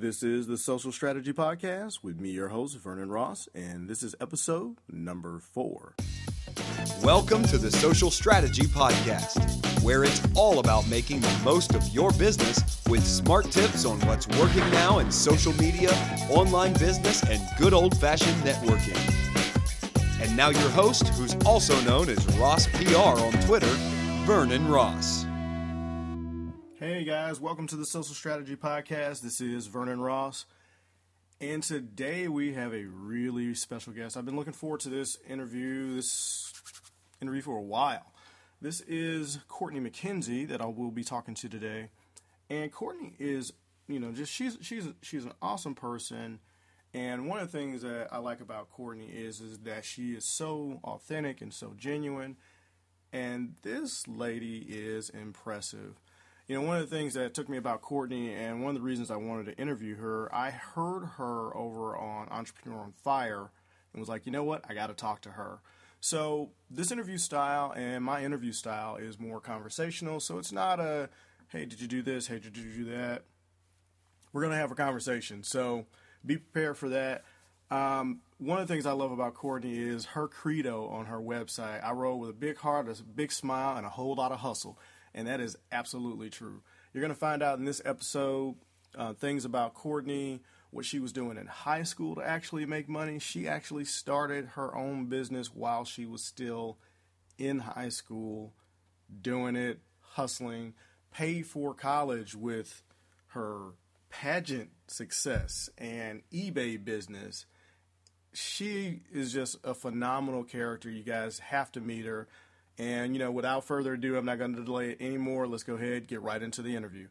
This is the Social Strategy Podcast with me, your host, Vernon Ross, and this is episode number four. Welcome to the Social Strategy Podcast, where it's all about making the most of your business with smart tips on what's working now in social media, online business, and good old fashioned networking. And now, your host, who's also known as Ross PR on Twitter, Vernon Ross. Hey guys, welcome to the Social Strategy Podcast. This is Vernon Ross. And today we have a really special guest. I've been looking forward to this interview, this interview for a while. This is Courtney McKenzie that I will be talking to today. And Courtney is, you know, just she's she's she's an awesome person. And one of the things that I like about Courtney is is that she is so authentic and so genuine. And this lady is impressive you know, one of the things that took me about Courtney and one of the reasons I wanted to interview her, I heard her over on Entrepreneur on Fire and was like, you know what, I got to talk to her. So this interview style and my interview style is more conversational. So it's not a, hey, did you do this? Hey, did you do that? We're going to have a conversation. So be prepared for that. Um, one of the things I love about Courtney is her credo on her website. I roll with a big heart, a big smile, and a whole lot of hustle and that is absolutely true. You're going to find out in this episode uh, things about Courtney, what she was doing in high school to actually make money. She actually started her own business while she was still in high school, doing it, hustling, paid for college with her pageant success and eBay business. She is just a phenomenal character. You guys have to meet her. And, you know, without further ado, I'm not going to delay it anymore. Let's go ahead get right into the interview.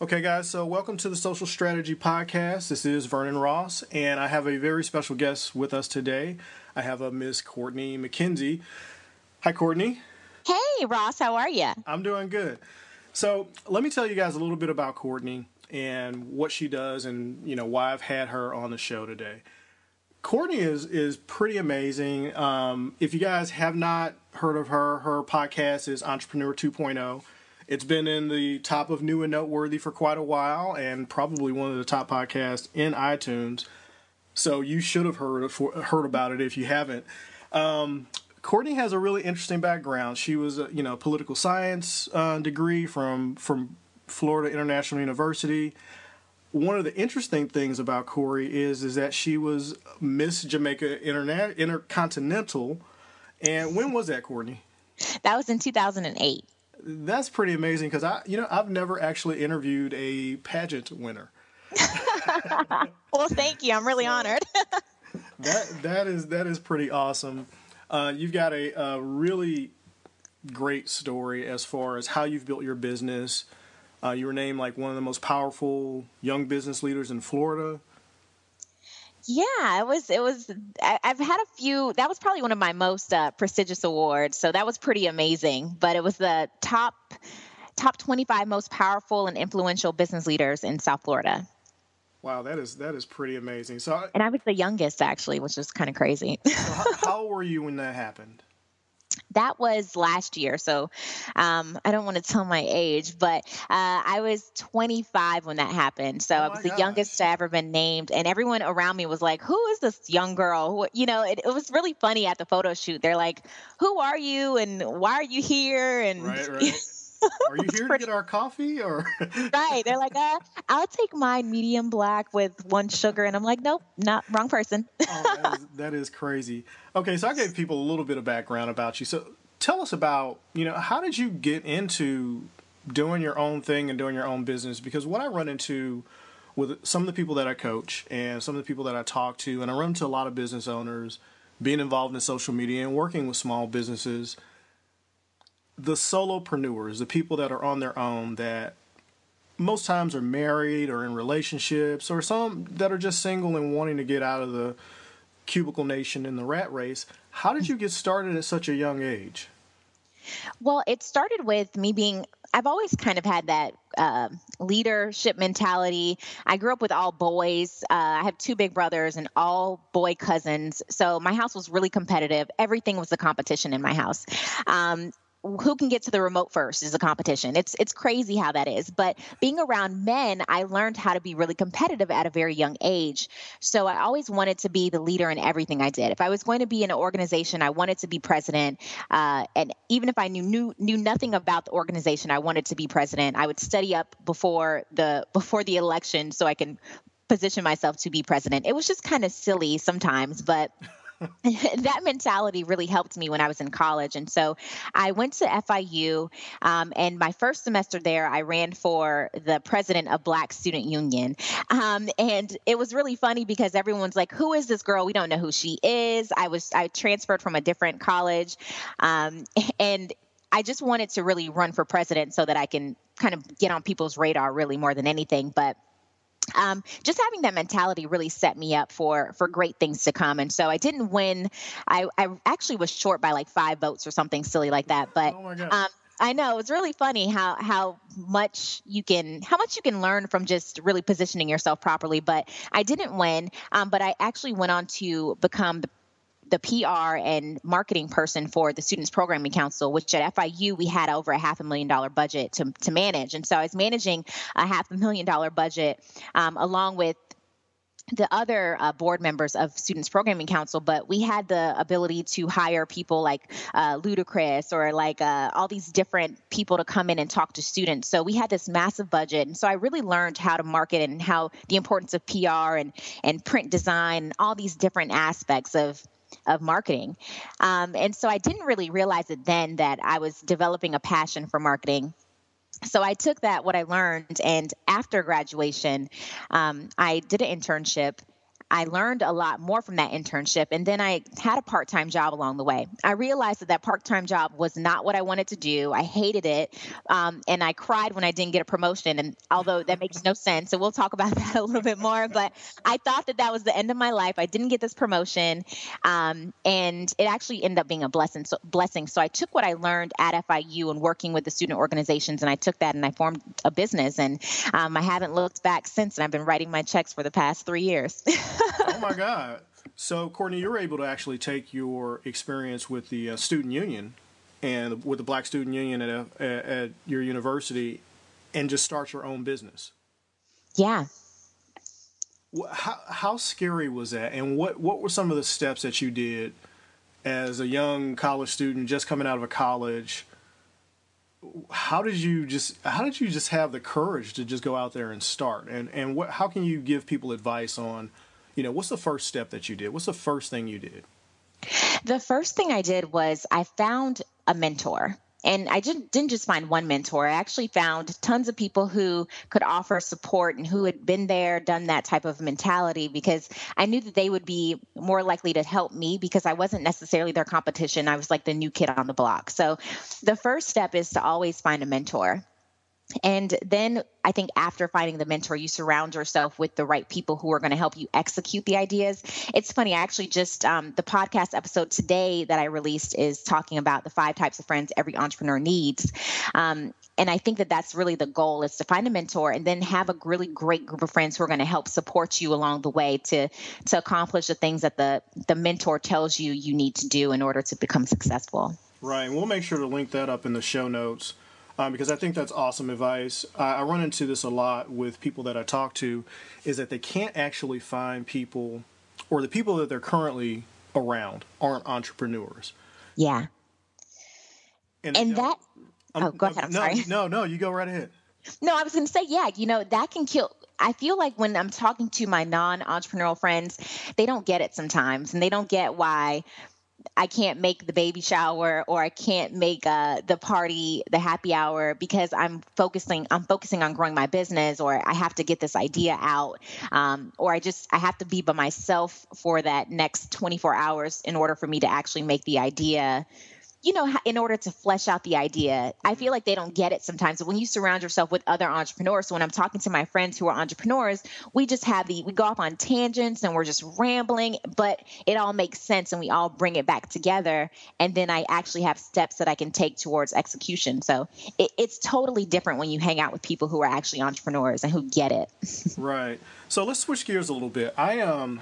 Okay, guys, so welcome to the Social Strategy Podcast. This is Vernon Ross, and I have a very special guest with us today. I have a Miss Courtney McKenzie. Hi, Courtney. Hey, Ross, how are you? I'm doing good. So, let me tell you guys a little bit about Courtney and what she does and, you know, why I've had her on the show today. Courtney is is pretty amazing. Um, if you guys have not heard of her, her podcast is Entrepreneur 2.0. It's been in the top of new and noteworthy for quite a while, and probably one of the top podcasts in iTunes. So you should have heard heard about it if you haven't. Um, Courtney has a really interesting background. She was, a, you know, political science uh, degree from from Florida International University one of the interesting things about Corey is is that she was Miss Jamaica Interna- Intercontinental, and when was that, Courtney? That was in 2008. That's pretty amazing because I, you know, I've never actually interviewed a pageant winner. well, thank you. I'm really so, honored. that that is that is pretty awesome. Uh, you've got a, a really great story as far as how you've built your business uh, you were named like one of the most powerful young business leaders in Florida. Yeah, it was. It was. I, have had a few. That was probably one of my most uh, prestigious awards. So that was pretty amazing. But it was the top top 25 most powerful and influential business leaders in South Florida. Wow, that is that is pretty amazing. So, and I was the youngest actually, which is kind of crazy. so how, how old were you when that happened? That was last year. So um, I don't want to tell my age, but uh, I was 25 when that happened. So oh I was the gosh. youngest to ever been named. And everyone around me was like, who is this young girl? Who, you know, it, it, was really funny at the photo shoot. They're like, who are you? And why are you here? And right, right. Are you here pretty... to get our coffee or? right. They're like, uh, I'll take mine medium black with one sugar. And I'm like, nope, not wrong person. oh, that is, that is crazy. Okay. So I gave people a little bit of background about you. So tell us about, you know, how did you get into doing your own thing and doing your own business? Because what I run into with some of the people that I coach and some of the people that I talk to, and I run into a lot of business owners being involved in social media and working with small businesses – the solopreneurs, the people that are on their own that most times are married or in relationships or some that are just single and wanting to get out of the cubicle nation and the rat race. How did you get started at such a young age? Well, it started with me being, I've always kind of had that uh, leadership mentality. I grew up with all boys. Uh, I have two big brothers and all boy cousins. So my house was really competitive. Everything was a competition in my house. Um, who can get to the remote first is a competition. It's it's crazy how that is. But being around men, I learned how to be really competitive at a very young age. So I always wanted to be the leader in everything I did. If I was going to be in an organization, I wanted to be president. Uh, and even if I knew, knew knew nothing about the organization, I wanted to be president. I would study up before the before the election so I can position myself to be president. It was just kind of silly sometimes, but that mentality really helped me when I was in college. And so I went to FIU, um, and my first semester there, I ran for the president of Black Student Union. Um, and it was really funny because everyone's like, "Who is this girl? We don't know who she is." I was I transferred from a different college, um, and I just wanted to really run for president so that I can kind of get on people's radar really more than anything. But um, just having that mentality really set me up for for great things to come. And so I didn't win. I, I actually was short by like five votes or something silly like that. But oh um, I know it's really funny how how much you can how much you can learn from just really positioning yourself properly. But I didn't win. Um, but I actually went on to become the the PR and marketing person for the Students Programming Council, which at FIU we had over a half a million dollar budget to, to manage. And so I was managing a half a million dollar budget um, along with the other uh, board members of Students Programming Council, but we had the ability to hire people like uh, Ludacris or like uh, all these different people to come in and talk to students. So we had this massive budget, and so I really learned how to market and how the importance of PR and and print design, all these different aspects of of marketing. Um, and so I didn't really realize it then that I was developing a passion for marketing so I took that what I learned, and after graduation, um, I did an internship I learned a lot more from that internship. And then I had a part time job along the way. I realized that that part time job was not what I wanted to do. I hated it. Um, and I cried when I didn't get a promotion. And although that makes no sense, so we'll talk about that a little bit more. But I thought that that was the end of my life. I didn't get this promotion. Um, and it actually ended up being a blessing. So, blessing. So I took what I learned at FIU and working with the student organizations, and I took that and I formed a business. And um, I haven't looked back since. And I've been writing my checks for the past three years. oh my God! So Courtney, you're able to actually take your experience with the uh, student union and with the Black Student Union at, a, at your university, and just start your own business. Yeah. How how scary was that, and what what were some of the steps that you did as a young college student just coming out of a college? how did you just how did you just have the courage to just go out there and start and and what how can you give people advice on you know, what's the first step that you did? What's the first thing you did? The first thing I did was I found a mentor. And I didn't, didn't just find one mentor. I actually found tons of people who could offer support and who had been there, done that type of mentality because I knew that they would be more likely to help me because I wasn't necessarily their competition. I was like the new kid on the block. So the first step is to always find a mentor. And then I think after finding the mentor, you surround yourself with the right people who are going to help you execute the ideas. It's funny, I actually just, um, the podcast episode today that I released is talking about the five types of friends every entrepreneur needs. Um, and I think that that's really the goal is to find a mentor and then have a really great group of friends who are going to help support you along the way to, to accomplish the things that the, the mentor tells you you need to do in order to become successful. Right. And we'll make sure to link that up in the show notes um, because I think that's awesome advice. I, I run into this a lot with people that I talk to, is that they can't actually find people, or the people that they're currently around aren't entrepreneurs. Yeah. And, and that. I'm, oh, go ahead. I'm no, sorry. No, no, you go right ahead. No, I was going to say, yeah, you know, that can kill. I feel like when I'm talking to my non entrepreneurial friends, they don't get it sometimes and they don't get why I can't make the baby shower or I can't make uh, the party, the happy hour because I'm focusing. I'm focusing on growing my business, or I have to get this idea out, um, or I just I have to be by myself for that next 24 hours in order for me to actually make the idea you know, in order to flesh out the idea, I feel like they don't get it sometimes. But when you surround yourself with other entrepreneurs, so when I'm talking to my friends who are entrepreneurs, we just have the, we go off on tangents and we're just rambling, but it all makes sense and we all bring it back together. And then I actually have steps that I can take towards execution. So it, it's totally different when you hang out with people who are actually entrepreneurs and who get it. right. So let's switch gears a little bit. I, um,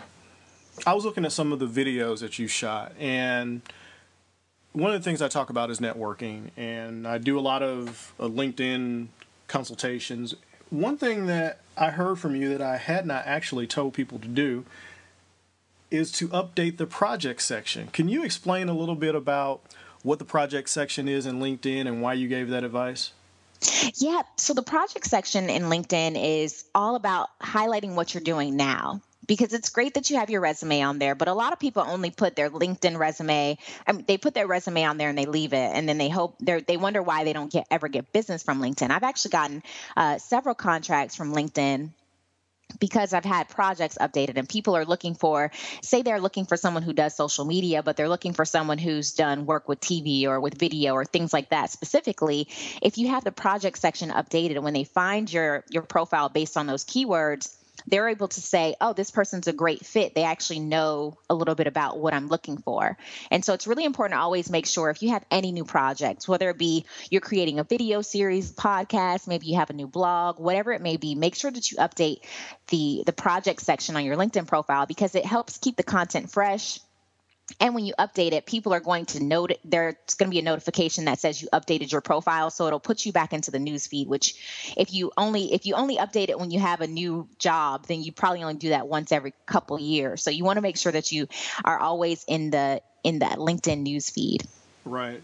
I was looking at some of the videos that you shot and one of the things I talk about is networking, and I do a lot of uh, LinkedIn consultations. One thing that I heard from you that I had not actually told people to do is to update the project section. Can you explain a little bit about what the project section is in LinkedIn and why you gave that advice? Yeah, so the project section in LinkedIn is all about highlighting what you're doing now because it's great that you have your resume on there, but a lot of people only put their LinkedIn resume. I mean, they put their resume on there and they leave it, and then they hope they they wonder why they don't get ever get business from LinkedIn. I've actually gotten uh, several contracts from LinkedIn because I've had projects updated and people are looking for, say, they're looking for someone who does social media, but they're looking for someone who's done work with TV or with video or things like that specifically. If you have the project section updated and when they find your your profile based on those keywords, they're able to say, oh, this person's a great fit. They actually know a little bit about what I'm looking for. And so it's really important to always make sure if you have any new projects, whether it be you're creating a video series, podcast, maybe you have a new blog, whatever it may be, make sure that you update the the project section on your LinkedIn profile because it helps keep the content fresh and when you update it, people are going to note there's going to be a notification that says you updated your profile, so it'll put you back into the news feed. Which, if you only if you only update it when you have a new job, then you probably only do that once every couple years. So you want to make sure that you are always in the in that LinkedIn news feed. Right.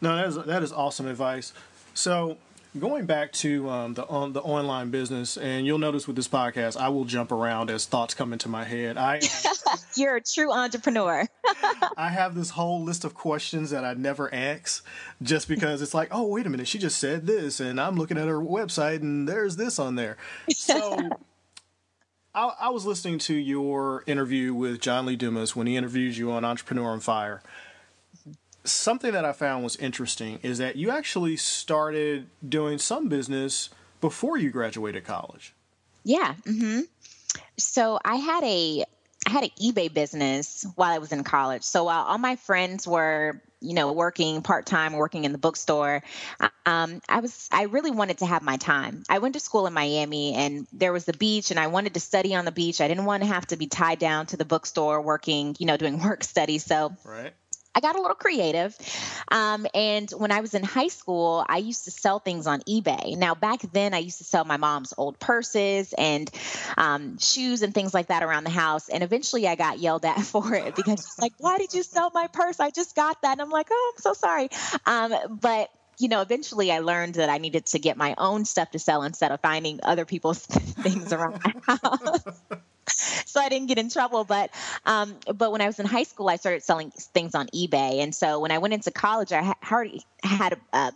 No, that is that is awesome advice. So Going back to um, the on the online business, and you'll notice with this podcast, I will jump around as thoughts come into my head. I you're a true entrepreneur. I have this whole list of questions that I never ask, just because it's like, oh wait a minute, she just said this, and I'm looking at her website, and there's this on there. So. I, I was listening to your interview with John Lee Dumas when he interviewed you on Entrepreneur on Fire something that I found was interesting is that you actually started doing some business before you graduated college. Yeah. Mm-hmm. So I had a I had an eBay business while I was in college. So while all my friends were, you know, working part time, working in the bookstore, um, I was I really wanted to have my time. I went to school in Miami, and there was the beach, and I wanted to study on the beach. I didn't want to have to be tied down to the bookstore, working, you know, doing work study. So right. I got a little creative. Um, and when I was in high school, I used to sell things on eBay. Now, back then, I used to sell my mom's old purses and um, shoes and things like that around the house. And eventually, I got yelled at for it because she's like, Why did you sell my purse? I just got that. And I'm like, Oh, I'm so sorry. Um, but you know, eventually I learned that I needed to get my own stuff to sell instead of finding other people's things around my house. so I didn't get in trouble. But um, but when I was in high school, I started selling things on eBay, and so when I went into college, I already had a, a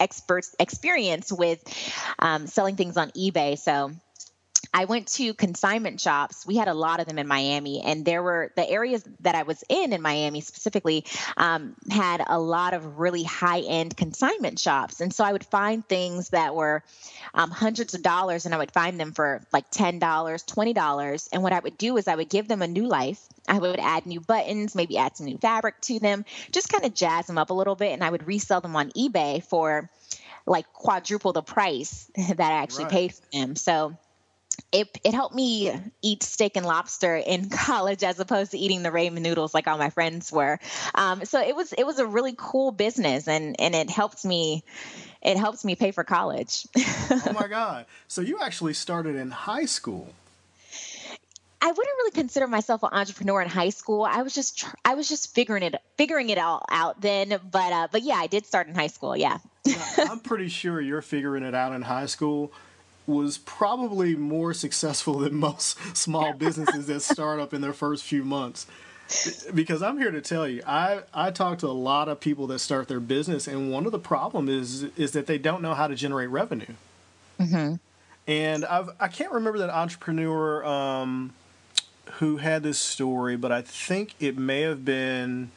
expert experience with um, selling things on eBay. So I went to consignment shops. We had a lot of them in Miami, and there were the areas that I was in in Miami specifically um, had a lot of really high end consignment shops. And so I would find things that were um, hundreds of dollars, and I would find them for like $10, $20. And what I would do is I would give them a new life. I would add new buttons, maybe add some new fabric to them, just kind of jazz them up a little bit, and I would resell them on eBay for like quadruple the price that I actually right. paid for them. So it, it helped me eat steak and lobster in college as opposed to eating the ramen noodles like all my friends were. Um, so it was it was a really cool business and and it helped me it helped me pay for college. oh my god! So you actually started in high school. I wouldn't really consider myself an entrepreneur in high school. I was just I was just figuring it figuring it all out then. But uh, but yeah, I did start in high school. Yeah. I'm pretty sure you're figuring it out in high school was probably more successful than most small businesses that start up in their first few months. Because I'm here to tell you, I, I talk to a lot of people that start their business, and one of the problem is is that they don't know how to generate revenue. Mm-hmm. And I've I can't remember that entrepreneur um, who had this story, but I think it may have been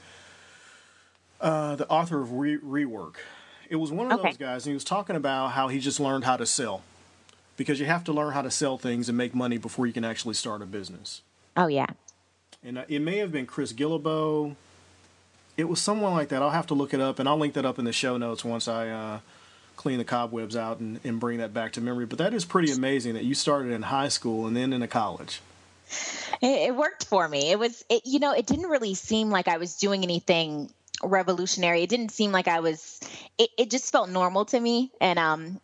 uh, the author of Re- Rework. It was one of okay. those guys, and he was talking about how he just learned how to sell because you have to learn how to sell things and make money before you can actually start a business. Oh yeah. And uh, it may have been Chris Guillebeau. It was someone like that. I'll have to look it up, and I'll link that up in the show notes once I uh, clean the cobwebs out and, and bring that back to memory. But that is pretty amazing that you started in high school and then in a college. It, it worked for me. It was, it, you know, it didn't really seem like I was doing anything revolutionary. It didn't seem like I was. It, it just felt normal to me, and um,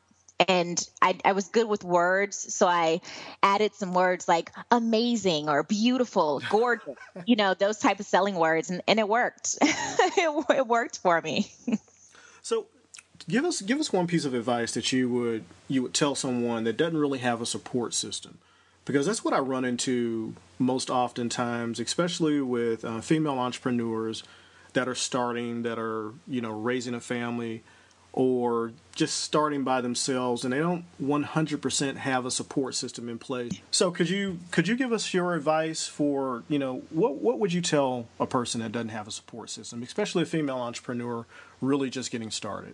and I, I was good with words, so I added some words like amazing or beautiful, gorgeous, you know, those type of selling words, and, and it worked. it, it worked for me. so, give us give us one piece of advice that you would you would tell someone that doesn't really have a support system, because that's what I run into most oftentimes, especially with uh, female entrepreneurs that are starting, that are you know raising a family or just starting by themselves and they don't 100% have a support system in place. So could you could you give us your advice for, you know, what what would you tell a person that doesn't have a support system, especially a female entrepreneur really just getting started?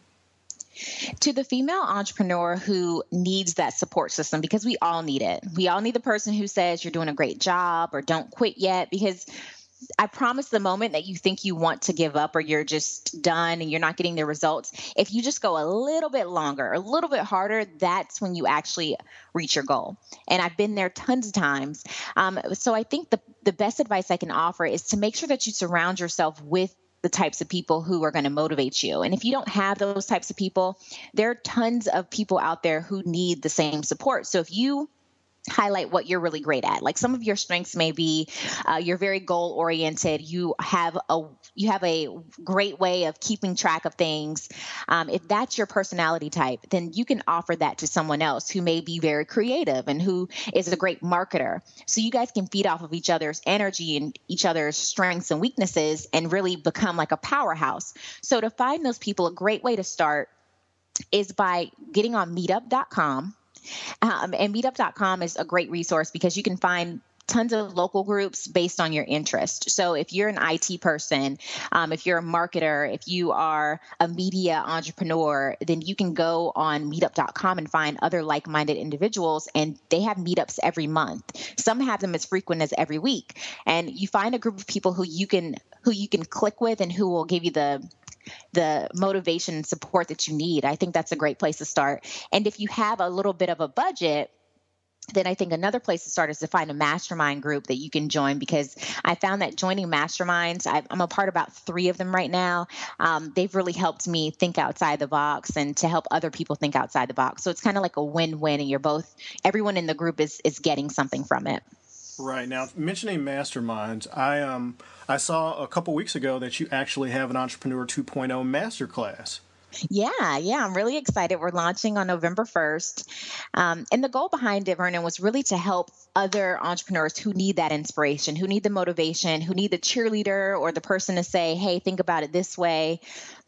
to the female entrepreneur who needs that support system because we all need it. We all need the person who says you're doing a great job or don't quit yet because I promise the moment that you think you want to give up or you're just done and you're not getting the results, if you just go a little bit longer, a little bit harder, that's when you actually reach your goal. And I've been there tons of times. Um, so I think the, the best advice I can offer is to make sure that you surround yourself with the types of people who are going to motivate you. And if you don't have those types of people, there are tons of people out there who need the same support. So if you highlight what you're really great at. Like some of your strengths may be uh, you're very goal oriented. You have a you have a great way of keeping track of things. Um, if that's your personality type then you can offer that to someone else who may be very creative and who is a great marketer. So you guys can feed off of each other's energy and each other's strengths and weaknesses and really become like a powerhouse. So to find those people a great way to start is by getting on meetup.com um, and meetup.com is a great resource because you can find tons of local groups based on your interest. So if you're an IT person, um, if you're a marketer, if you are a media entrepreneur, then you can go on meetup.com and find other like minded individuals. And they have meetups every month. Some have them as frequent as every week. And you find a group of people who you can who you can click with and who will give you the the motivation and support that you need. I think that's a great place to start. And if you have a little bit of a budget, then I think another place to start is to find a mastermind group that you can join because I found that joining masterminds, I, am a part of about three of them right now. Um, they've really helped me think outside the box and to help other people think outside the box. So it's kind of like a win-win, and you're both everyone in the group is is getting something from it. Right now, mentioning masterminds, I um I saw a couple weeks ago that you actually have an Entrepreneur 2.0 masterclass. Yeah, yeah, I'm really excited. We're launching on November 1st. Um, and the goal behind it, Vernon, was really to help other entrepreneurs who need that inspiration, who need the motivation, who need the cheerleader or the person to say, hey, think about it this way.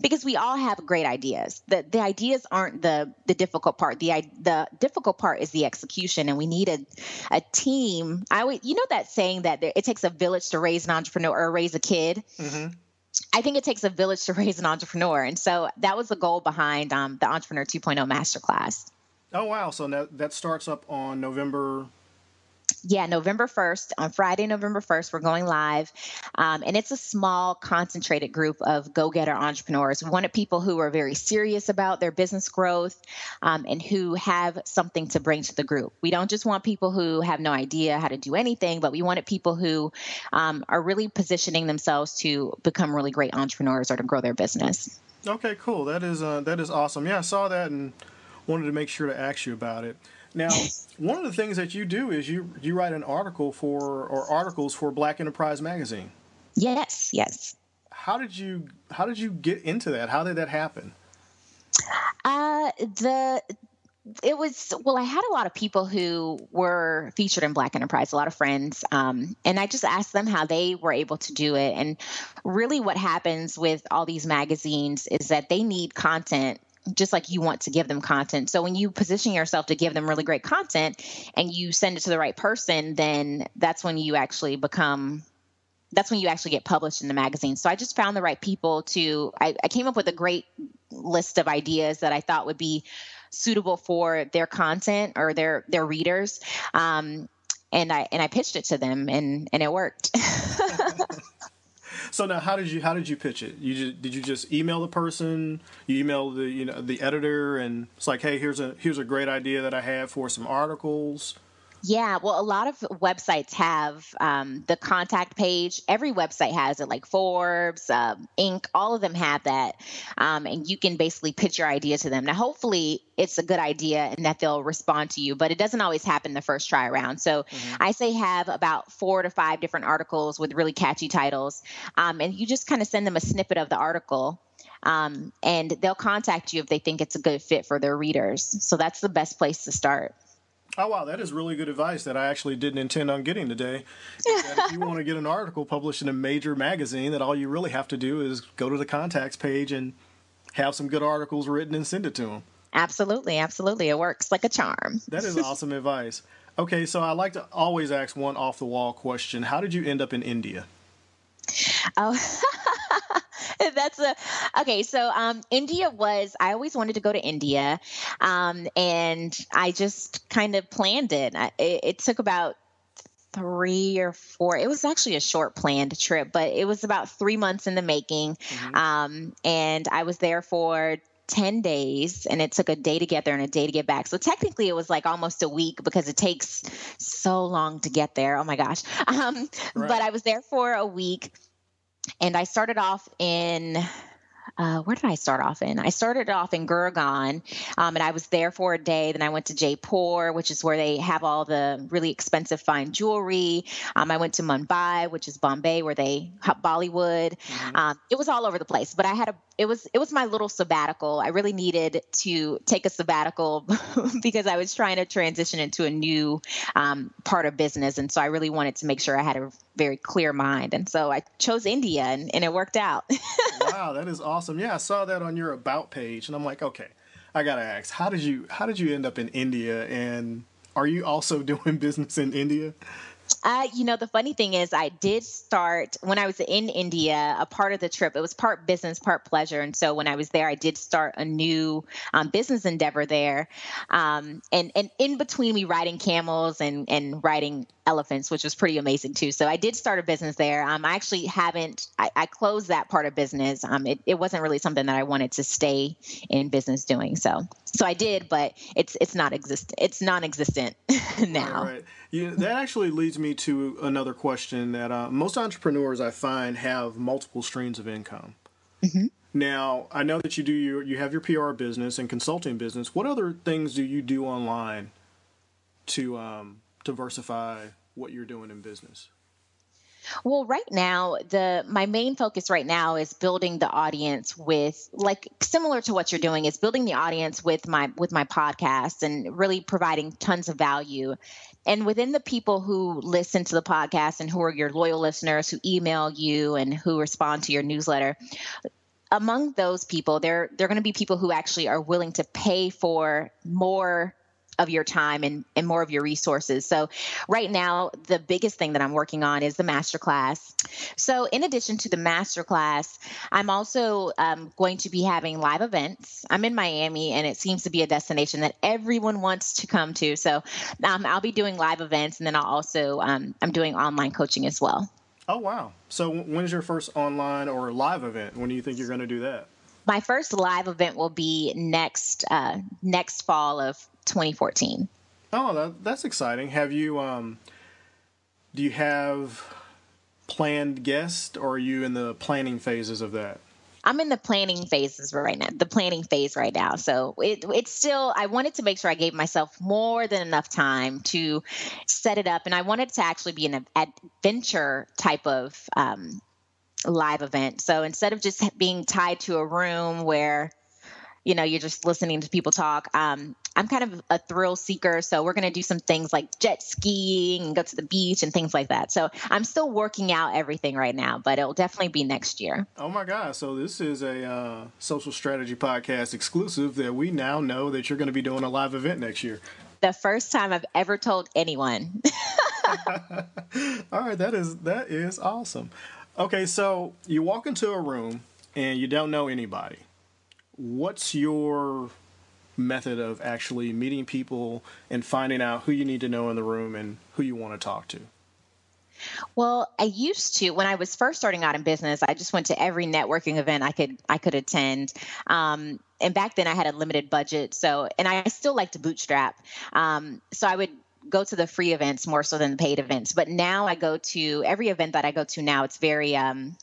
Because we all have great ideas. The, the ideas aren't the, the difficult part. The, the difficult part is the execution. And we need a, a team. I would, you know, that saying that there, it takes a village to raise an entrepreneur or raise a kid. Mm-hmm. I think it takes a village to raise an entrepreneur. And so that was the goal behind um, the Entrepreneur 2.0 Masterclass. Oh, wow. So that, that starts up on November yeah, November 1st, on Friday, November 1st, we're going live. Um, and it's a small, concentrated group of go getter entrepreneurs. We wanted people who are very serious about their business growth um, and who have something to bring to the group. We don't just want people who have no idea how to do anything, but we wanted people who um, are really positioning themselves to become really great entrepreneurs or to grow their business. Okay, cool. That is uh, that is awesome. Yeah, I saw that and wanted to make sure to ask you about it. Now, one of the things that you do is you you write an article for or articles for Black Enterprise magazine. Yes, yes. How did you how did you get into that? How did that happen? Uh the it was well i had a lot of people who were featured in black enterprise a lot of friends um, and i just asked them how they were able to do it and really what happens with all these magazines is that they need content just like you want to give them content. So when you position yourself to give them really great content and you send it to the right person, then that's when you actually become that's when you actually get published in the magazine. So I just found the right people to I, I came up with a great list of ideas that I thought would be suitable for their content or their their readers. Um, and I and I pitched it to them and and it worked. So now, how did you how did you pitch it? You just, did you just email the person? You email the you know the editor, and it's like, hey, here's a here's a great idea that I have for some articles. Yeah, well, a lot of websites have um, the contact page. Every website has it, like Forbes, um, Inc., all of them have that. Um, and you can basically pitch your idea to them. Now, hopefully, it's a good idea and that they'll respond to you, but it doesn't always happen the first try around. So mm-hmm. I say have about four to five different articles with really catchy titles. Um, and you just kind of send them a snippet of the article. Um, and they'll contact you if they think it's a good fit for their readers. So that's the best place to start. Oh wow, that is really good advice that I actually didn't intend on getting today. if you want to get an article published in a major magazine, that all you really have to do is go to the contacts page and have some good articles written and send it to them. Absolutely, absolutely, it works like a charm. that is awesome advice. Okay, so I like to always ask one off the wall question: How did you end up in India? Oh. that's a okay. So um, India was I always wanted to go to India, um, and I just kind of planned it. I, it. It took about three or four. It was actually a short planned trip, but it was about three months in the making. Mm-hmm. Um, and I was there for 10 days and it took a day to get there and a day to get back. So technically it was like almost a week because it takes so long to get there. Oh my gosh. Um, right. But I was there for a week and I started off in uh, where did I start off in? I started off in Gurgaon, um, and I was there for a day. Then I went to Jaipur, which is where they have all the really expensive fine jewelry. Um, I went to Mumbai, which is Bombay, where they have Bollywood. Mm-hmm. Um, it was all over the place, but I had a it was it was my little sabbatical. I really needed to take a sabbatical because I was trying to transition into a new um, part of business, and so I really wanted to make sure I had a very clear mind. And so I chose India, and, and it worked out. wow, that is awesome. Yeah, I saw that on your about page, and I'm like, okay, I gotta ask, how did you how did you end up in India, and are you also doing business in India? Uh, you know, the funny thing is, I did start when I was in India, a part of the trip, it was part business, part pleasure. And so when I was there, I did start a new um, business endeavor there. Um, and, and in between me riding camels and, and riding elephants, which was pretty amazing too. So I did start a business there. Um, I actually haven't, I, I closed that part of business. Um, it, it wasn't really something that I wanted to stay in business doing. So, so I did, but it's, it's not existent. It's non-existent now. Right. Yeah, that actually leads me to another question that uh, most entrepreneurs I find have multiple streams of income. Mm-hmm. Now, I know that you do your, you have your PR business and consulting business. What other things do you do online to um, diversify what you're doing in business? Well, right now, the my main focus right now is building the audience with like similar to what you're doing is building the audience with my with my podcast and really providing tons of value. And within the people who listen to the podcast and who are your loyal listeners who email you and who respond to your newsletter, among those people, there are going to be people who actually are willing to pay for more of your time and, and more of your resources. So, right now, the biggest thing that I'm working on is the masterclass. So, in addition to the masterclass, I'm also um, going to be having live events. I'm in Miami, and it seems to be a destination that everyone wants to come to. So, um, I'll be doing live events, and then I'll also um, I'm doing online coaching as well. Oh wow! So, when's your first online or live event? When do you think you're going to do that? My first live event will be next uh, next fall of 2014. Oh, that, that's exciting. Have you um, do you have planned guests, or are you in the planning phases of that? I'm in the planning phases right now, the planning phase right now. So it, it's still, I wanted to make sure I gave myself more than enough time to set it up. And I wanted to actually be an adventure type of um, live event. So instead of just being tied to a room where, you know, you're just listening to people talk, um, I'm kind of a thrill seeker, so we're going to do some things like jet skiing and go to the beach and things like that. So I'm still working out everything right now, but it'll definitely be next year. Oh my God! So this is a uh, social strategy podcast exclusive that we now know that you're going to be doing a live event next year. The first time I've ever told anyone. All right, that is that is awesome. Okay, so you walk into a room and you don't know anybody. What's your method of actually meeting people and finding out who you need to know in the room and who you want to talk to? Well, I used to when I was first starting out in business. I just went to every networking event I could I could attend. Um, and back then I had a limited budget, so and I still like to bootstrap. Um, so I would go to the free events more so than the paid events. But now I go to every event that I go to now. It's very um,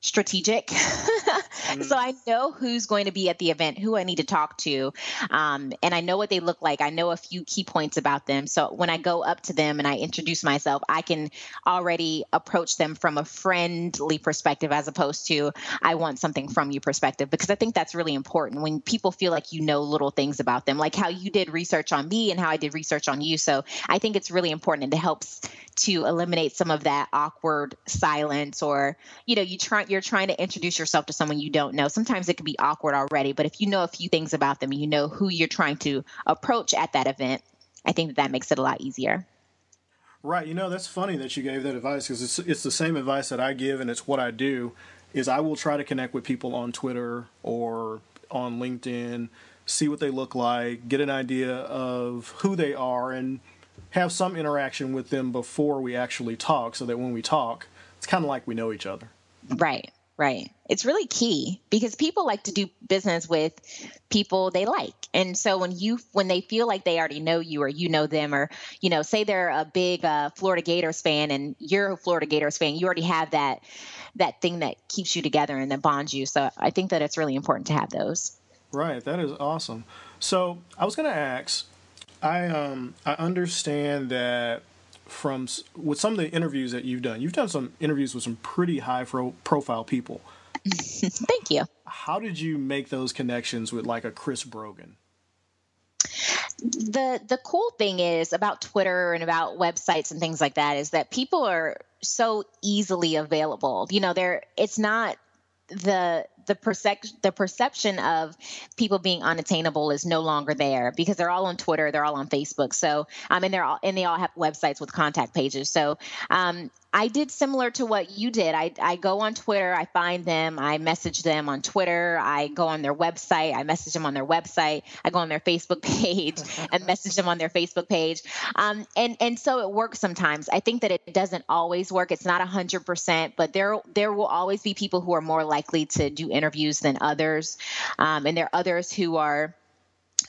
strategic. mm-hmm. So I know who's going to be at the event, who I need to talk to, um, and I know what they look like. I know a few key points about them. So when I go up to them and I introduce myself, I can already approach them from a friendly perspective as opposed to I want something from you perspective because I think that's really important when people feel like you know little things about them, like how you did research on me and how I did research on you. So I think it's really important and it helps to eliminate some of that awkward silence or you know you try you're trying to introduce yourself to someone you don't know. Sometimes it can be awkward already but if you know a few things about them you know who you're trying to approach at that event i think that that makes it a lot easier. Right. You know that's funny that you gave that advice because it's, it's the same advice that i give and it's what i do is i will try to connect with people on twitter or on linkedin see what they look like get an idea of who they are and have some interaction with them before we actually talk so that when we talk, it's kind of like we know each other. Right, right. It's really key because people like to do business with people they like. And so when you when they feel like they already know you or you know them or you know say they're a big uh, Florida Gators fan and you're a Florida Gators fan, you already have that that thing that keeps you together and that bonds you. So I think that it's really important to have those. Right, that is awesome. So I was going to ask I um I understand that from with some of the interviews that you've done, you've done some interviews with some pretty high pro- profile people. Thank you. How did you make those connections with like a Chris Brogan? The the cool thing is about Twitter and about websites and things like that is that people are so easily available. You know, they're it's not the the perception the perception of people being unattainable is no longer there because they're all on Twitter, they're all on Facebook. So um, and they're all and they all have websites with contact pages. So um, I did similar to what you did. I, I go on Twitter, I find them, I message them on Twitter, I go on their website, I message them on their website, I go on their Facebook page and message them on their Facebook page. Um, and and so it works sometimes. I think that it doesn't always work. It's not hundred percent, but there there will always be people who are more likely to do interviews than others, um, and there are others who are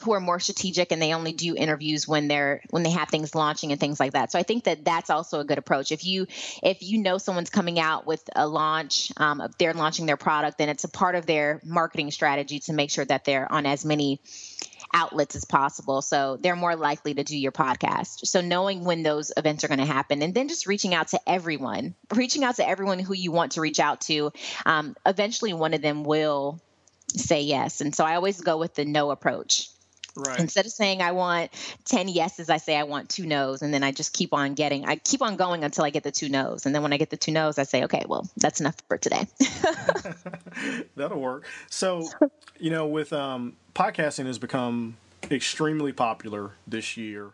who are more strategic and they only do interviews when they're when they have things launching and things like that. So i think that that's also a good approach. If you if you know someone's coming out with a launch um, they're launching their product then it's a part of their marketing strategy to make sure that they're on as many outlets as possible. So they're more likely to do your podcast. So knowing when those events are going to happen and then just reaching out to everyone reaching out to everyone who you want to reach out to um, eventually one of them will say yes. And so i always go with the no approach Right. Instead of saying I want 10 yeses, I say I want two no's. And then I just keep on getting, I keep on going until I get the two no's. And then when I get the two no's, I say, okay, well, that's enough for today. That'll work. So, you know, with um, podcasting has become extremely popular this year.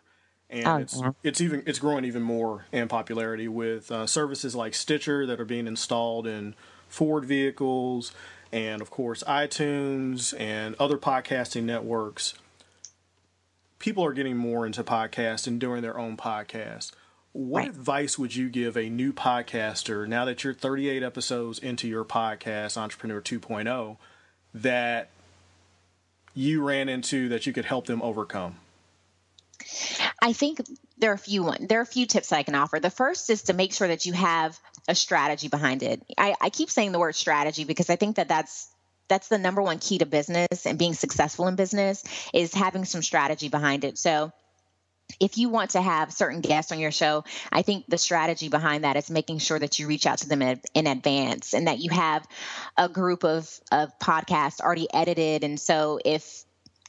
And oh, it's yeah. it's even it's growing even more in popularity with uh, services like Stitcher that are being installed in Ford vehicles, and of course iTunes and other podcasting networks people are getting more into podcasts and doing their own podcast. What right. advice would you give a new podcaster now that you're 38 episodes into your podcast, Entrepreneur 2.0, that you ran into that you could help them overcome? I think there are a few one. There are a few tips I can offer. The first is to make sure that you have a strategy behind it. I, I keep saying the word strategy because I think that that's that's the number one key to business and being successful in business is having some strategy behind it. So if you want to have certain guests on your show, I think the strategy behind that is making sure that you reach out to them in, in, advance and that you have a group of, of podcasts already edited. And so if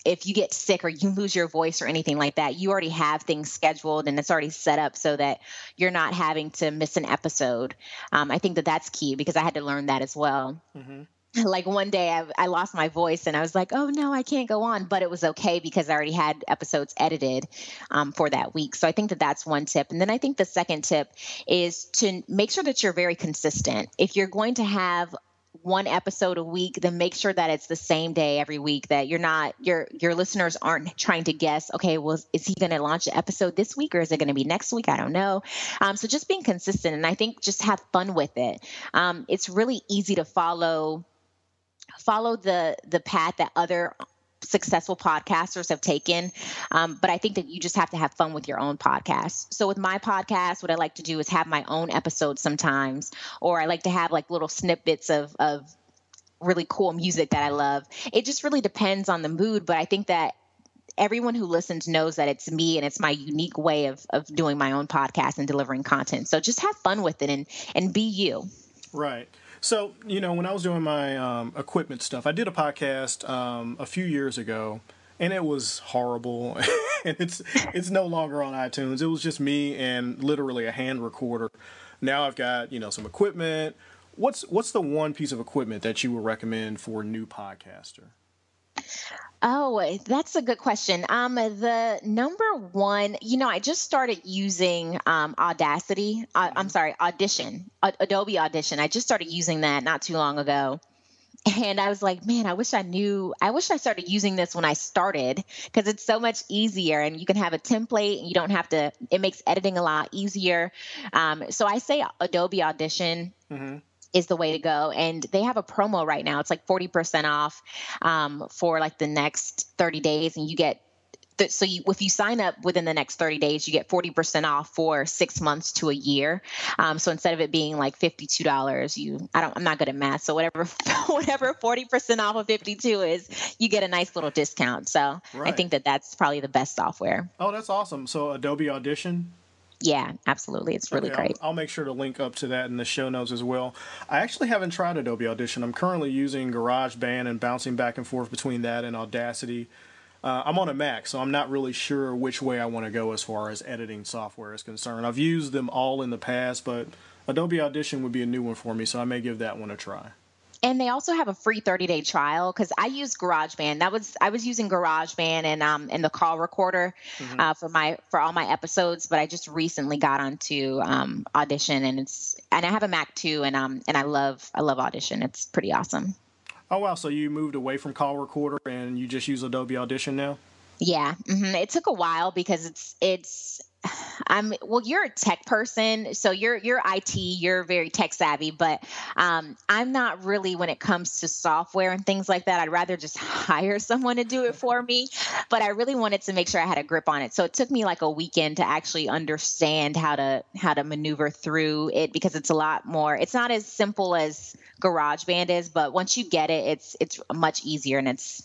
if you get sick or you lose your voice or anything like that, you already have things scheduled and it's already set up so that you're not having to miss an episode. Um, I think that that's key because I had to learn that as well. Mm-hmm. like one day I, I, lost my voice and I was like, oh no, I can't go on. But it was okay because I already had episodes edited um, for that week. So I think that that's one tip. And then I think the second tip is to make sure that you're very consistent. If you're going to have one episode a week then make sure that it's the same day every week that you're not your your listeners aren't trying to guess okay well is he going to launch an episode this week or is it going to be next week i don't know um, so just being consistent and i think just have fun with it um, it's really easy to follow follow the the path that other successful podcasters have taken. Um, but I think that you just have to have fun with your own podcast. So with my podcast, what I like to do is have my own episodes sometimes, or I like to have like little snippets of of really cool music that I love. It just really depends on the mood, but I think that everyone who listens knows that it's me and it's my unique way of of doing my own podcast and delivering content. So just have fun with it and and be you. Right. So you know, when I was doing my um, equipment stuff, I did a podcast um, a few years ago, and it was horrible. and it's it's no longer on iTunes. It was just me and literally a hand recorder. Now I've got you know some equipment. What's what's the one piece of equipment that you would recommend for a new podcaster? Oh, that's a good question. Um, the number one, you know, I just started using um, Audacity. Uh, I'm mm-hmm. sorry, Audition, uh, Adobe Audition. I just started using that not too long ago. And I was like, man, I wish I knew. I wish I started using this when I started because it's so much easier and you can have a template and you don't have to, it makes editing a lot easier. Um, so I say Adobe Audition. Mm-hmm is the way to go. And they have a promo right now. It's like 40% off um, for like the next 30 days. And you get, so you, if you sign up within the next 30 days, you get 40% off for six months to a year. Um, so instead of it being like $52, you, I don't, I'm not good at math. So whatever, whatever 40% off of 52 is, you get a nice little discount. So right. I think that that's probably the best software. Oh, that's awesome. So Adobe Audition yeah, absolutely. It's really okay, great. I'll, I'll, make sure to link up to that in the show notes as well. I actually haven't tried Adobe Audition. I'm currently using GarageBand and bouncing back and forth between that and Audacity. Uh, I'm on a Mac, so I'm not really sure which way I want to go as far as editing software is concerned. I've used them all in the past, but Adobe Audition would be a new one for me, so I may give that one a try and they also have a free 30 day trial because I use GarageBand. That was I was using GarageBand and um and the call recorder mm-hmm. uh, for my for all my episodes, but I just recently got onto um, Audition and it's and I have a Mac too, and um and I love I love Audition. It's pretty awesome. Oh wow! So you moved away from call recorder and you just use Adobe Audition now? Yeah, mm-hmm. it took a while because it's it's I'm well. You're a tech person, so you're you're IT. You're very tech savvy, but um, I'm not really when it comes to software and things like that. I'd rather just hire someone to do it for me. But I really wanted to make sure I had a grip on it, so it took me like a weekend to actually understand how to how to maneuver through it because it's a lot more. It's not as simple as GarageBand is, but once you get it, it's it's much easier and it's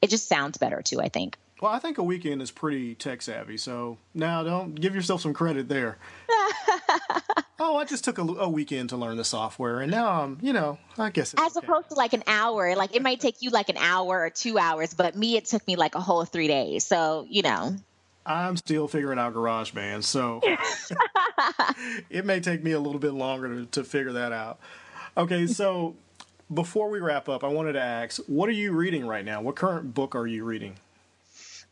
it just sounds better too. I think. Well, I think a weekend is pretty tech savvy, so now don't give yourself some credit there. oh, I just took a, a, weekend to learn the software, and now I'm, you know, I guess as okay. opposed to like an hour. Like it might take you like an hour or two hours, but me, it took me like a whole three days. So you know. I'm still figuring out GarageBand, so it may take me a little bit longer to, to figure that out. Okay, so before we wrap up, I wanted to ask, what are you reading right now? What current book are you reading?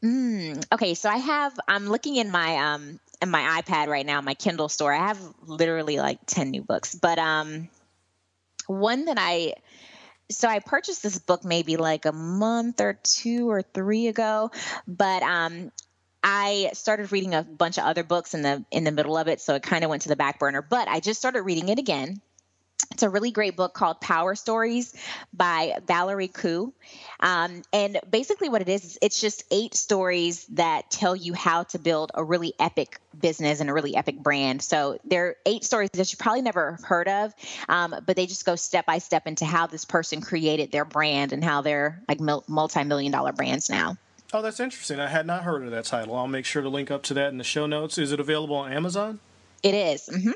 Mm, okay, so I have I'm looking in my um in my iPad right now, my Kindle store. I have literally like 10 new books. But um one that I so I purchased this book maybe like a month or two or three ago, but um I started reading a bunch of other books in the in the middle of it, so it kind of went to the back burner. But I just started reading it again it's a really great book called Power Stories by Valerie Khoo. Um, and basically, what it is, it's just eight stories that tell you how to build a really epic business and a really epic brand. So there are eight stories that you probably never heard of, um, but they just go step by step into how this person created their brand and how they're like multi million dollar brands now. Oh, that's interesting. I had not heard of that title. I'll make sure to link up to that in the show notes. Is it available on Amazon? It is. Mm-hmm.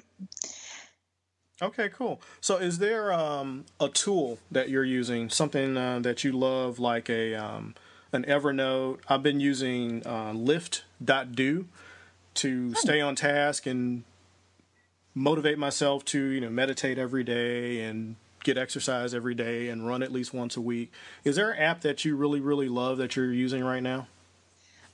Okay, cool. So, is there um, a tool that you're using, something uh, that you love, like a um, an Evernote? I've been using uh, Lift.do to oh. stay on task and motivate myself to, you know, meditate every day and get exercise every day and run at least once a week. Is there an app that you really, really love that you're using right now?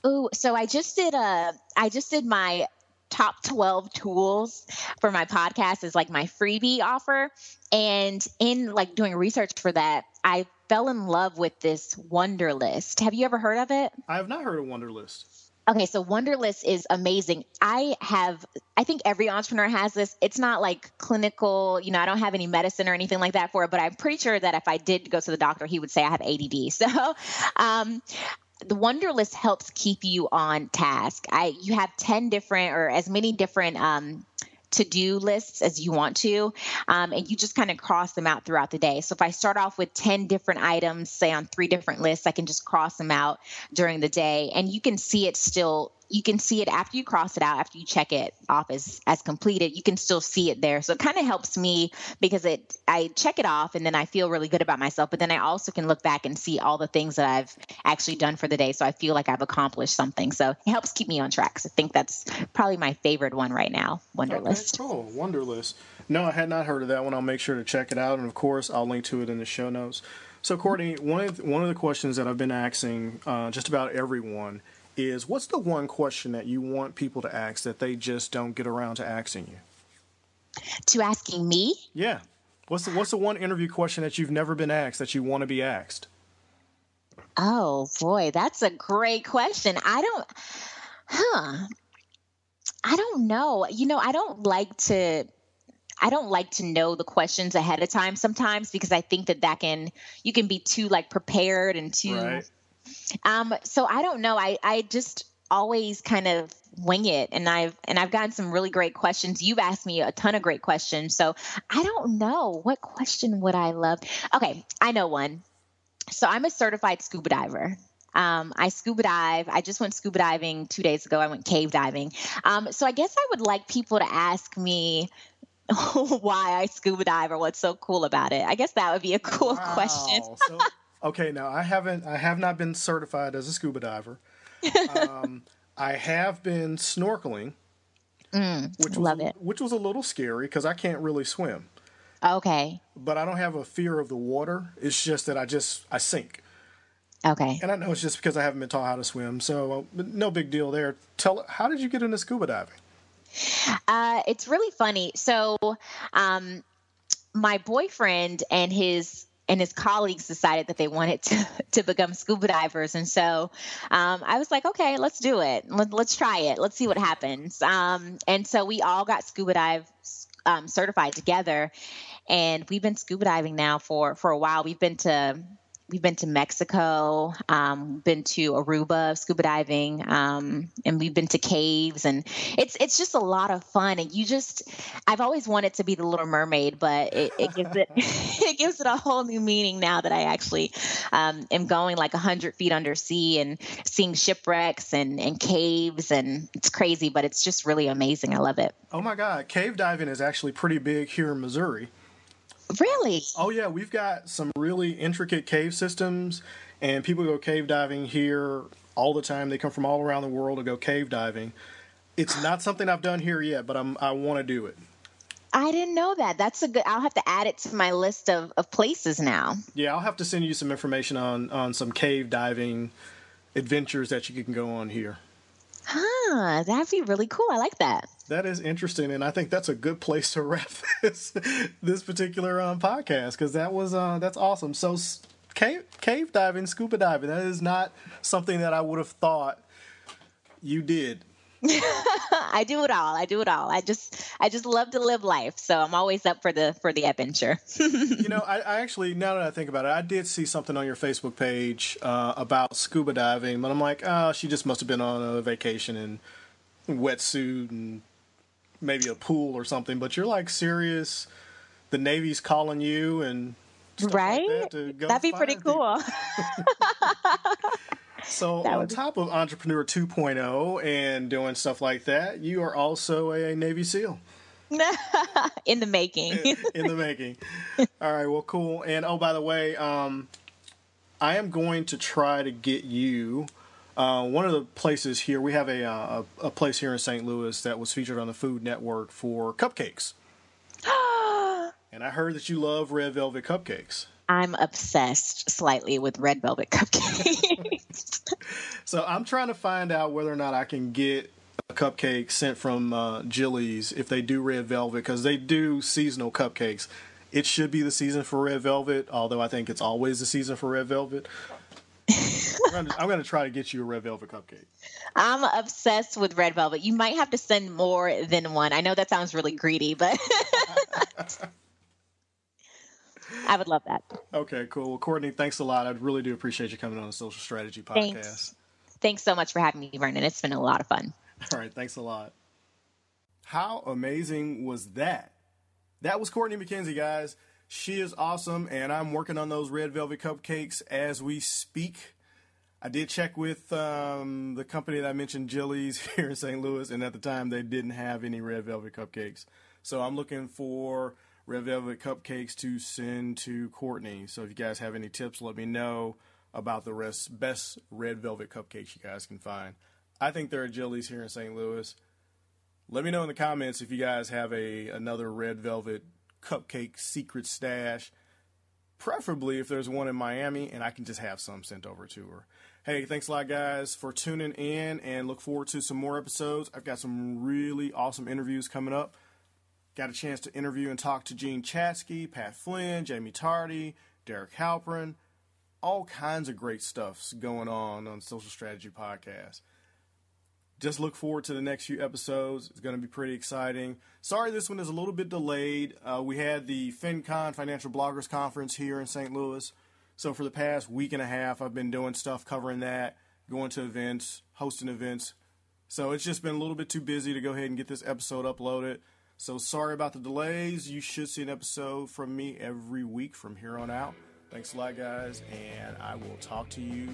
Oh, so I just did a I just did my top 12 tools for my podcast is like my freebie offer. And in like doing research for that, I fell in love with this Wunderlist. Have you ever heard of it? I have not heard of Wunderlist. Okay, so Wunderlist is amazing. I have, I think every entrepreneur has this. It's not like clinical, you know, I don't have any medicine or anything like that for it, but I'm pretty sure that if I did go to the doctor, he would say I have ADD. So um, the Wunderlist helps keep you on task. I you have 10 different or as many different um, to do lists as you want to. Um, and you just kind of cross them out throughout the day. So if I start off with 10 different items, say on three different lists, I can just cross them out during the day. And you can see it still you can see it after you cross it out after you check it off as as completed you can still see it there. So it kind of helps me because it i check it off and then i feel really good about myself but then i also can look back and see all the things that i've actually done for the day so i feel like i've accomplished something. So it helps keep me on track so i think that's probably my favorite one right now wunderlist okay, cool wunderlist no i had not heard of that one. I'll make sure to check it out and of course i'll link to it in the show notes. So courtney one of the, one of the questions that i've been asking uh, just about everyone is what's the one question that you want people to ask that they just don't get around to asking you? To asking me? Yeah. What's the what's the one interview question that you've never been asked that you want to be asked? Oh boy, that's a great question. I don't huh. I don't know. You know, I don't like to I don't like to know the questions ahead of time sometimes because I think that that can you can be too like prepared and too right. Um, so I don't know. I, I just always kind of wing it and I've and I've gotten some really great questions. You've asked me a ton of great questions. So I don't know what question would I love. Okay, I know one. So I'm a certified scuba diver. Um, I scuba dive. I just went scuba diving two days ago. I went cave diving. Um, so I guess I would like people to ask me why I scuba dive or what's so cool about it. I guess that would be a cool wow. question. so Okay, now I haven't, I have not been certified as a scuba diver. Um, I have been snorkeling, mm, which love was, it. Which was a little scary because I can't really swim. Okay. But I don't have a fear of the water. It's just that I just I sink. Okay. And I know it's just because I haven't been taught how to swim, so uh, no big deal there. Tell how did you get into scuba diving? Uh, it's really funny. So, um, my boyfriend and his and his colleagues decided that they wanted to, to become scuba divers. And so um, I was like, okay, let's do it. Let, us try it. Let's see what happens. Um, and so we all got scuba dive um, certified together. And we've been scuba diving now for, for a while. We've been to we've been to Mexico, um, been to Aruba scuba diving, um, and we've been to caves, and it's it's just a lot of fun. And you just, I've always wanted to be the Little Mermaid, but it, it gives it it gives it a whole new meaning now that I actually um, am going like hundred feet under sea and seeing shipwrecks and and caves, and it's crazy, but it's just really amazing. I love it. Oh my God, cave diving is actually pretty big here in Missouri. Really? Oh yeah, we've got some really intricate cave systems, and people go cave diving here all the time. They come from all around the world to go cave diving. It's not something I've done here yet, but I'm I want to do it. I didn't know that. That's a good. I'll have to add it to my list of, of places now. Yeah, I'll have to send you some information on on some cave diving adventures that you can go on here. Huh, that'd be really cool. I like that. That is interesting, and I think that's a good place to wrap this this particular um, podcast because that was uh, that's awesome. So, cave cave diving, scuba diving, that is not something that I would have thought you did. I do it all. I do it all. I just I just love to live life, so I'm always up for the for the adventure. you know, I, I, actually now that I think about it, I did see something on your Facebook page uh, about scuba diving, but I'm like, oh, she just must have been on a vacation in wetsuit and maybe a pool or something. But you're like serious. The Navy's calling you and right. Like that That'd be pretty cool. So on top of Entrepreneur 2.0 and doing stuff like that, you are also a Navy SEAL. in the making. in, in, the making. All right. Well, cool. And oh, by the way, um, I am going to try to get you. Uh, one of the places here, we have a, uh, a, a place here in St. Louis that was featured on the Food Network for cupcakes. and I heard that you love red velvet cupcakes. I'm obsessed slightly with red velvet cupcakes. so I'm trying to find out whether or not I can get a cupcake sent from uh, Jilly's if they do red velvet because they do seasonal cupcakes. It should be the season for red velvet, although I think it's always the season for red velvet. I'm, gonna, try to get you a red velvet cupcake. I'm obsessed with red velvet. You might have to send more than one. I know that sounds really greedy, but I would love that. Okay, cool. Well, Courtney, thanks a lot. I really do appreciate you coming on the Social Strategy Podcast. Thanks. Thanks so much for having me, Vernon. It's been a lot of fun. All right, thanks a lot. How amazing was that? That was Courtney McKenzie, guys. She is awesome, and I'm working on those red velvet cupcakes as we speak. I did check with um, the company that I mentioned, Jilly's, here in St. Louis, and at the time they didn't have any red velvet cupcakes. So I'm looking for red velvet cupcakes to send to Courtney. So if you guys have any tips, let me know about the rest, best red velvet cupcakes you guys can find. I think there are Jilly's here in St. Louis. Let me know in the comments if you guys have a another red velvet cupcake secret stash. Preferably if there's one in Miami and I can just have some sent over to her. Hey, thanks a lot, guys, for tuning in and look forward to some more episodes. I've got some really awesome interviews coming up. Got a chance to interview and talk to Jean Chatzky, Pat Flynn, Jaime Tardy, Derek Halpern. All kinds of great stuff's going on on Social Strategy Podcast. Just look forward to the next few episodes. It's going to be pretty exciting. Sorry, this one is a little bit delayed. Uh, we had the FinCon Financial Bloggers Conference here in St. Louis. So for the past week and a half, I've been doing stuff covering that, going to events, hosting events. So it's just been a little bit too busy to go ahead and get this episode uploaded. So sorry about the delays. You should see an episode from me every week from here on out. Thanks a lot, guys, and I will talk to you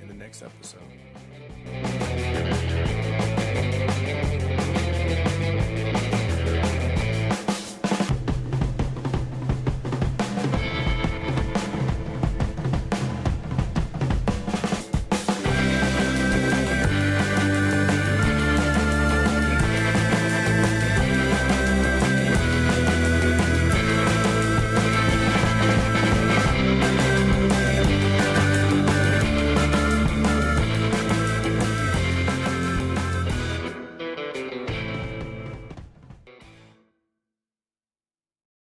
in the next episode. Thank you.